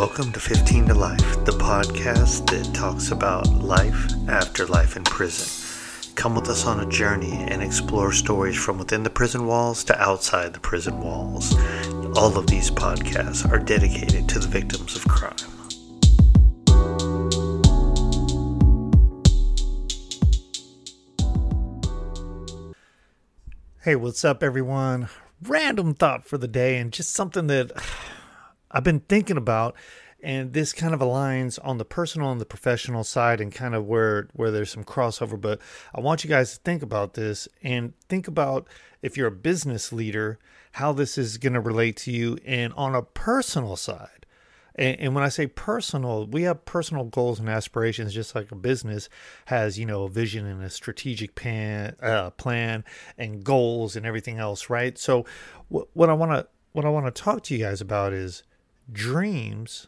Welcome to 15 to Life, the podcast that talks about life after life in prison. Come with us on a journey and explore stories from within the prison walls to outside the prison walls. All of these podcasts are dedicated to the victims of crime. Hey, what's up, everyone? Random thought for the day, and just something that I've been thinking about, and this kind of aligns on the personal and the professional side, and kind of where where there's some crossover. But I want you guys to think about this and think about if you're a business leader, how this is going to relate to you, and on a personal side. And, when I say personal, we have personal goals and aspirations, just like a business has, you know, a vision and a strategic plan, uh, plan and goals and everything else, right? So, what I want to what I want to talk to you guys about is dreams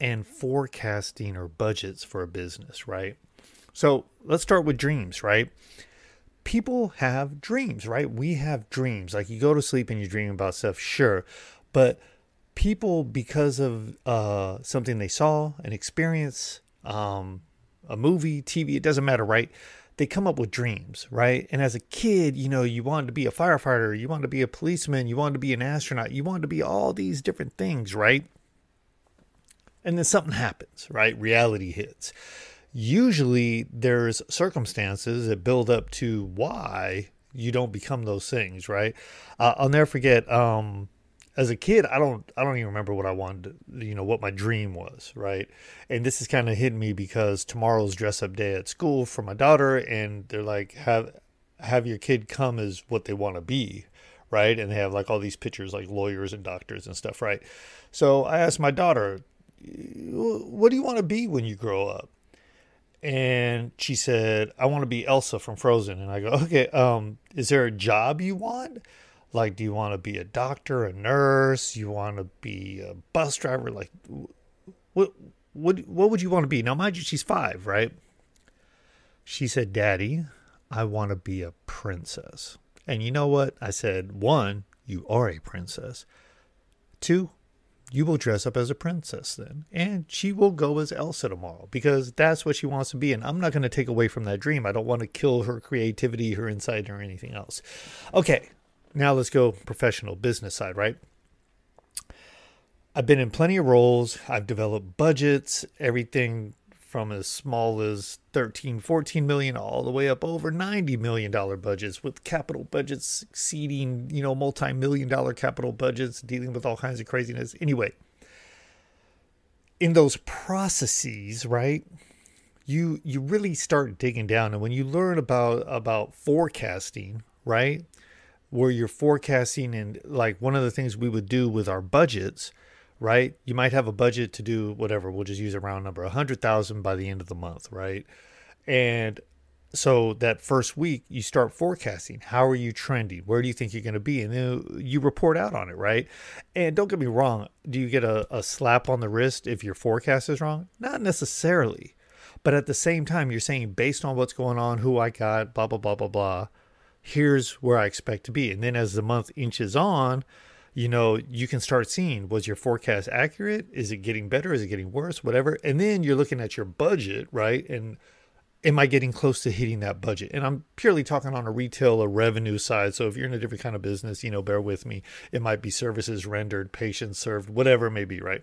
and forecasting or budgets for a business, right? So let's start with dreams, right? People have dreams, right? We have dreams. Like you go to sleep and you dream about stuff, sure. But people because of uh, something they saw, an experience, um, a movie, TV, it doesn't matter, right? They come up with dreams, right? And as a kid, you know, you wanted to be a firefighter, you wanted to be a policeman, you wanted to be an astronaut, you wanted to be all these different things, right? And then something happens, right? Reality hits. Usually there's circumstances that build up to why you don't become those things, right? Uh, I'll never forget. Um, as a kid, I don't I don't even remember what I wanted, to, you know, what my dream was, right? And this is kind of hitting me because tomorrow's dress up day at school for my daughter, and they're like, have have your kid come as what they want to be, right? And they have like all these pictures, like lawyers and doctors and stuff, right? So I asked my daughter, what do you want to be when you grow up? And she said, I want to be Elsa from Frozen. And I go, okay, um, is there a job you want? Like, do you want to be a doctor, a nurse? You want to be a bus driver? Like, what, what, what would you want to be? Now, mind you, she's five, right? She said, Daddy, I want to be a princess. And you know what? I said, one, you are a princess. Two, you will dress up as a princess then. And she will go as Elsa tomorrow because that's what she wants to be. And I'm not going to take away from that dream. I don't want to kill her creativity, her insight, or anything else. Okay, now let's go professional business side, right? I've been in plenty of roles. I've developed budgets, everything from as small as 13, 14 million all the way up over 90 million dollar budgets with capital budgets exceeding, you know, multi-million dollar capital budgets dealing with all kinds of craziness. Anyway, in those processes, right? You you really start digging down and when you learn about about forecasting, right? Where you're forecasting and like one of the things we would do with our budgets right? You might have a budget to do whatever. We'll just use a round number, a hundred thousand by the end of the month, right? And so that first week you start forecasting. How are you trending? Where do you think you're going to be? And then you report out on it, right? And don't get me wrong. Do you get a, a slap on the wrist if your forecast is wrong? Not necessarily. But at the same time, you're saying based on what's going on, who I got, blah, blah, blah, blah, blah, here's where I expect to be. And then as the month inches on, you know, you can start seeing was your forecast accurate? Is it getting better? Is it getting worse? Whatever. And then you're looking at your budget, right? And am I getting close to hitting that budget? And I'm purely talking on a retail or revenue side. So if you're in a different kind of business, you know, bear with me. It might be services rendered, patients served, whatever it may be, right?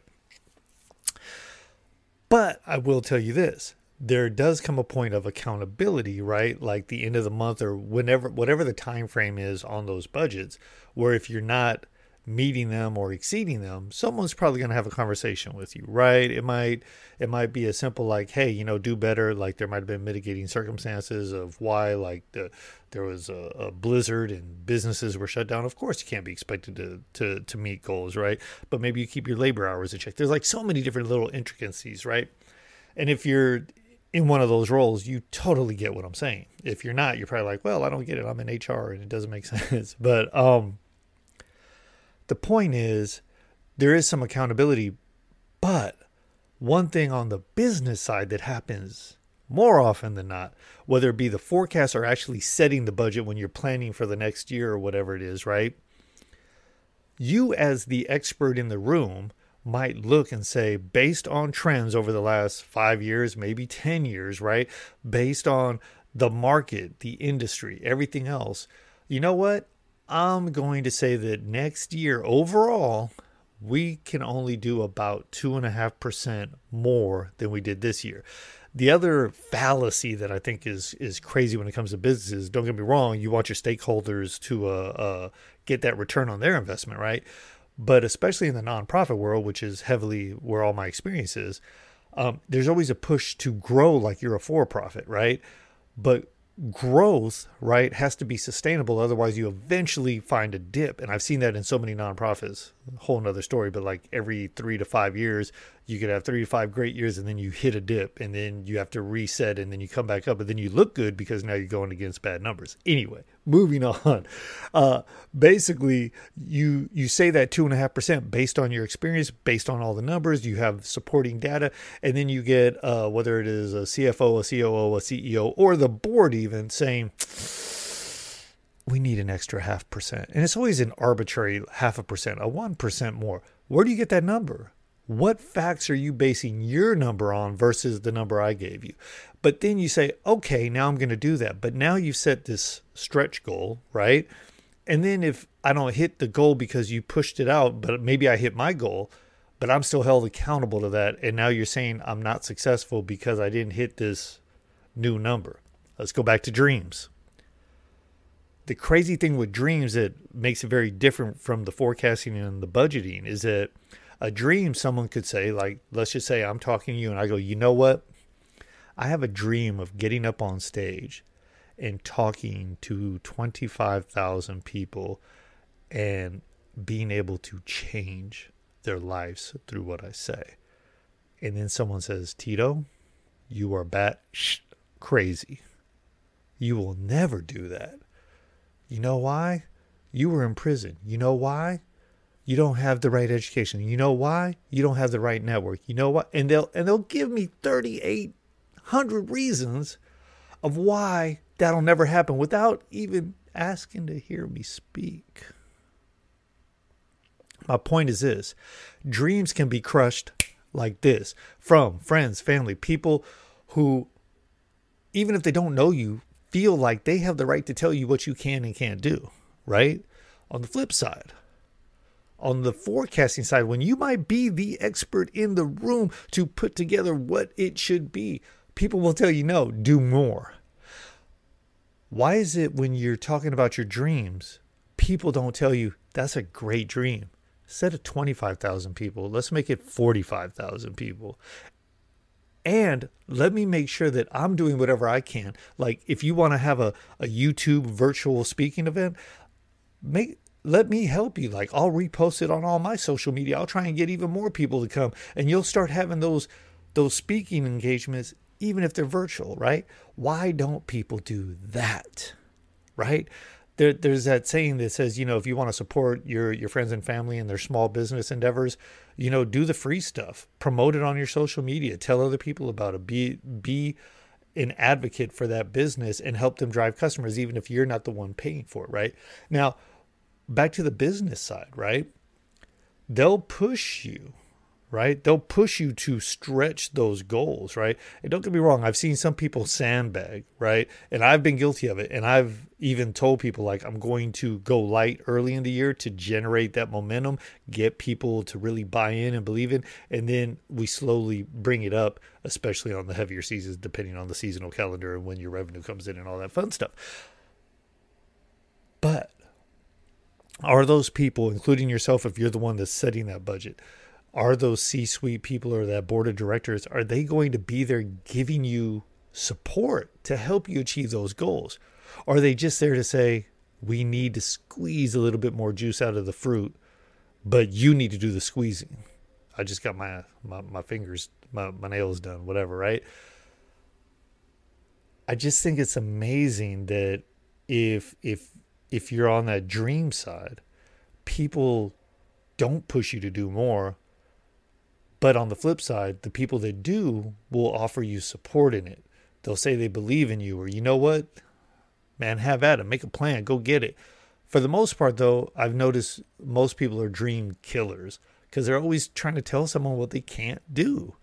But I will tell you this there does come a point of accountability right? Like the end of the month or whenever whatever the time frame is on those budgets where if you're not meeting them or exceeding them someone's probably going to have a conversation with you right? It might it might be as simple like hey you know do better. Like there might have been mitigating circumstances of why like the, there was a, a, blizzard and businesses were shut down. Of course you can't be expected to, to to meet goals right? But maybe you keep your labor hours in check. There's like so many different little intricacies right? And if you're in one of those roles, you totally get what I'm saying. If you're not, you're probably like, well, I don't get it. I'm in HR and it doesn't make sense. But um, the point is there is some accountability, but one thing on the business side that happens more often than not, whether it be the forecast or actually setting the budget when you're planning for the next year or whatever it is, right? You, as the expert in the room, might look and say, based on trends over the last five years, maybe 10 years, right? Based on the market, the industry, everything else, you know what? I'm going to say that next year overall, we can only do about 2.5% more than we did this year. The other fallacy that I think is is crazy when it comes to businesses, don't get me wrong, you want your stakeholders to uh, uh, get that return on their investment, right? But especially in the nonprofit world, which is heavily where all my experience is, um, there's always a push to grow like you're a for profit, right? But growth, right, has to be sustainable. Otherwise, you eventually find a dip. And I've seen that in so many nonprofits. A whole nother story, but like every three to five years, you could have three to five great years and then you hit a dip and then you have to reset and then you come back up and then you look good because now you're going against bad numbers. Anyway, moving on. Uh, basically, you you say that two and a half percent based on your experience, based on all the numbers. You have supporting data, and then you get uh, whether it is a CFO, a COO, a CEO, or the board even saying we need an extra half percent. And it's always an arbitrary half a percent, a 1% more. Where do you get that number? What facts are you basing your number on versus the number I gave you? But then you say, okay, now I'm going to do that. But now you've set this stretch goal, right? And then if I don't hit the goal because you pushed it out, but maybe I hit my goal, but I'm still held accountable to that. And now you're saying I'm not successful because I didn't hit this new number. Let's go back to dreams. The crazy thing with dreams that makes it very different from the forecasting and the budgeting is that a dream someone could say like let's just say i'm talking to you and i go you know what? I have a dream of getting up on stage and talking to 25,000 people and being able to change their lives through what i say. And then someone says tito you are bat crazy. You will never do that. You know why? You were in prison. You know why you don't have the right education. You know why? You don't have the right network. You know what? And they'll and they'll give me 3800 reasons of why that'll never happen without even asking to hear me speak. My point is this, dreams can be crushed like this from friends, family, people who even if they don't know you, feel like they have the right to tell you what you can and can't do, right? On the flip side, on the forecasting side when you might be the expert in the room to put together what it should be. People will tell you no, do more. Why is it when you're talking about your dreams, people don't tell you that's a great dream? Instead of 25,000 people, let's make it 45,000 people. And let me make sure that I'm doing whatever I can. Like if you want to have a, a YouTube virtual speaking event, make let me help you. Like I'll repost it on all my social media. I'll try and get even more people to come and you'll start having those those speaking engagements even if they're virtual, right? Why don't people do that? Right? There, there's that saying that says, you know, if you want to support your your friends and family and their small business endeavors, you know, do the free stuff. Promote it on your social media. Tell other people about it. Be be an advocate for that business and help them drive customers, even if you're not the one paying for it, right? Now, back to the business side, right? They'll push you, right? They'll push you to stretch those goals, right? And don't get me wrong, I've seen some people sandbag, right? And I've been guilty of it. And I've even told people, like, I'm going to go light early in the year to generate that momentum, get people to really buy in and believe in. And then we slowly bring it up, especially on the heavier seasons, depending on the seasonal calendar and when your revenue comes in and all that fun stuff. But are those people, including yourself, if you're the one that's setting that budget, are those C suite people or that board of directors, are they going to be there giving you support to help you achieve those goals? Are they just there to say, we need to squeeze a little bit more juice out of the fruit, but you need to do the squeezing? I just got my, my, my fingers, my, my nails done, whatever, right? I just think it's amazing that if if if you're on that dream side, people don't push you to do more. But on the flip side, the people that do will offer you support in it. They'll say they believe in you, or you know what? Man, have at it. Make a plan. Go get it. For the most part, though, I've noticed most people are dream killers because they're always trying to tell someone what they can't do.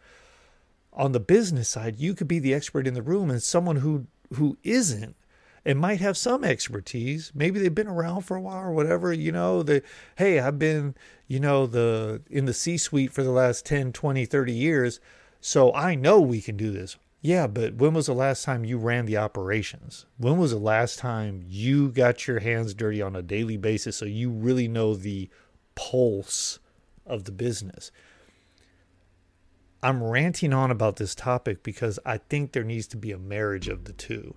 On the business side, you could be the expert in the room and someone who who isn't and might have some expertise. Maybe they've been around for a while or whatever, you know, they hey, I've been, you know, the in the C-suite for the last 10, 20, 30 years, so I know we can do this. Yeah, but when was the last time you ran the operations? When was the last time you got your hands dirty on a daily basis so you really know the pulse of the business? I'm ranting on about this topic because I think there needs to be a marriage of the two.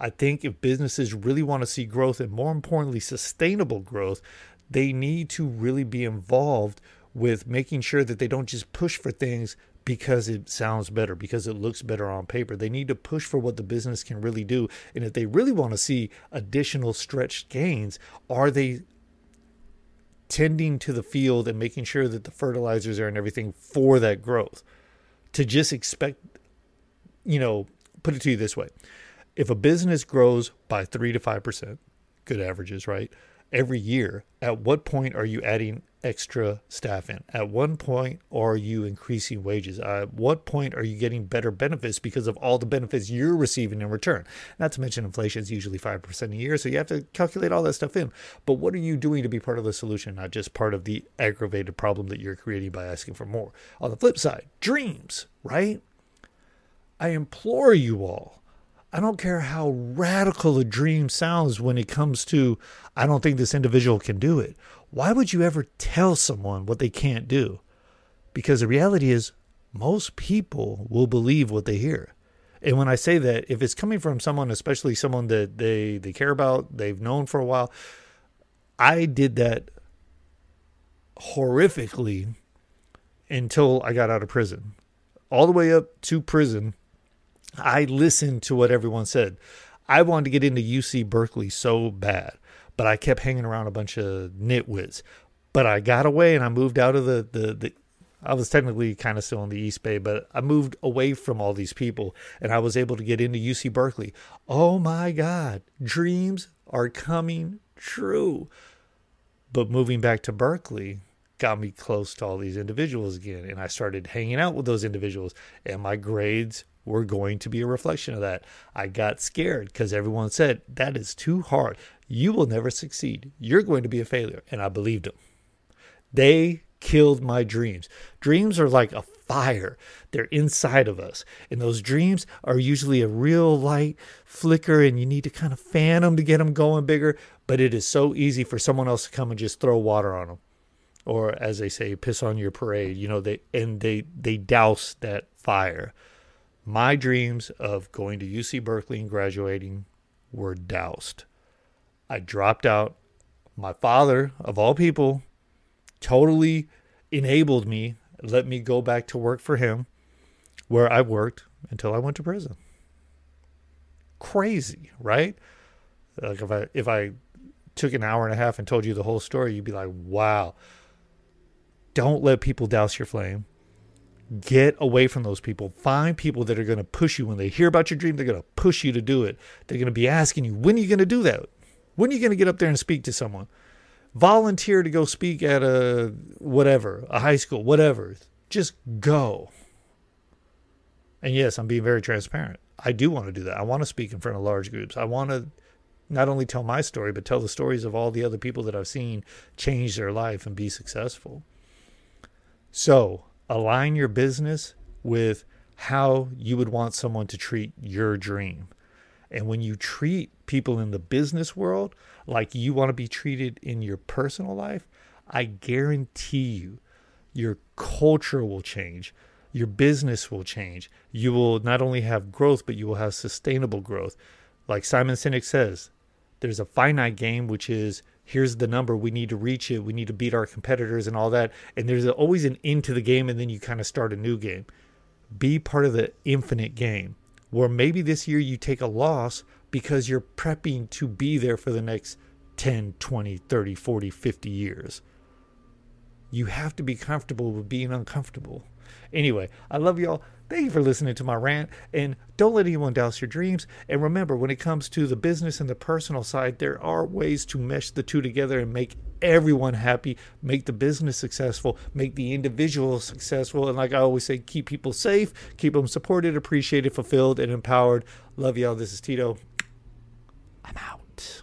I think if businesses really want to see growth and more importantly, sustainable growth, they need to really be involved with making sure that they don't just push for things because it sounds better, because it looks better on paper. They need to push for what the business can really do. And if they really want to see additional stretched gains, are they tending to the field and making sure that the fertilizers are and everything for that growth? To just expect, you know, put it to you this way if a business grows by 3 to 5%, good averages, right? Every year, at what point are you adding extra staff in? At one point are you increasing wages? At what point are you getting better benefits because of all the benefits you're receiving in return? Not to mention inflation is usually 5% a year, so you have to calculate all that stuff in. But what are you doing to be part of the solution, not just part of the aggravated problem that you're creating by asking for more? On the flip side, dreams, right? I implore you all I don't care how radical a dream sounds when it comes to, I don't think this individual can do it. Why would you ever tell someone what they can't do? Because the reality is, most people will believe what they hear. And when I say that, if it's coming from someone, especially someone that they, they care about, they've known for a while, I did that horrifically until I got out of prison. All the way up to prison, I listened to what everyone said. I wanted to get into UC Berkeley so bad, but I kept hanging around a bunch of nitwits. But I got away and I moved out of the, the, the I was technically kind of still in the East Bay, but I moved away from all these people and I was able to get into UC Berkeley. Oh my God, dreams are coming true. But moving back to Berkeley got me close to all these individuals again. And I started hanging out with those individuals, and my grades were going to be a reflection of that. I got scared because everyone said, That is too hard. You will never succeed. You're going to be a failure. And I believed them. They killed my dreams. Dreams are like a fire, they're inside of us. And those dreams are usually a real light flicker, and you need to kind of fan them to get them going bigger. But it is so easy for someone else to come and just throw water on them. Or as they say, piss on your parade, you know, they and they they douse that fire my dreams of going to UC Berkeley and graduating were doused. I dropped out. My father, of all people, totally enabled me, let me go back to work for him where I worked until I went to prison. Crazy, right? Like if I if I took an hour and a half and told you the whole story, you'd be like, "Wow." Don't let people douse your flame. Get away from those people. Find people that are going to push you when they hear about your dream. They're going to push you to do it. They're going to be asking you, when are you going to do that? When are you going to get up there and speak to someone? Volunteer to go speak at a whatever, a high school, whatever. Just go. And yes, I'm being very transparent. I do want to do that. I want to speak in front of large groups. I want to not only tell my story, but tell the stories of all the other people that I've seen change their life and be successful. So, align your business with how you would want someone to treat your dream. And when you treat people in the business world like you want to be treated in your personal life, I guarantee you your culture will change. Your business will change. You will not only have growth, but you will have sustainable growth. Like Simon Sinek says, there's a finite game, which is here's the number we need to reach it we need to beat our competitors and all that. And there's always an end to the game and then you kind of start a new game. Be part of the infinite game where maybe this year you take a loss because you're prepping to be there for the next 10 20 30 40 50 years. You have to be comfortable with being uncomfortable anyway i love y'all Thank you for listening to my rant. And don't let anyone douse your dreams. And remember, when it comes to the business and the personal side, there are ways to mesh the two together and make everyone happy, make the business successful, make the individual successful. And like I always say, keep people safe, keep them supported, appreciated, fulfilled, and empowered. Love y'all. This is Tito. I'm out.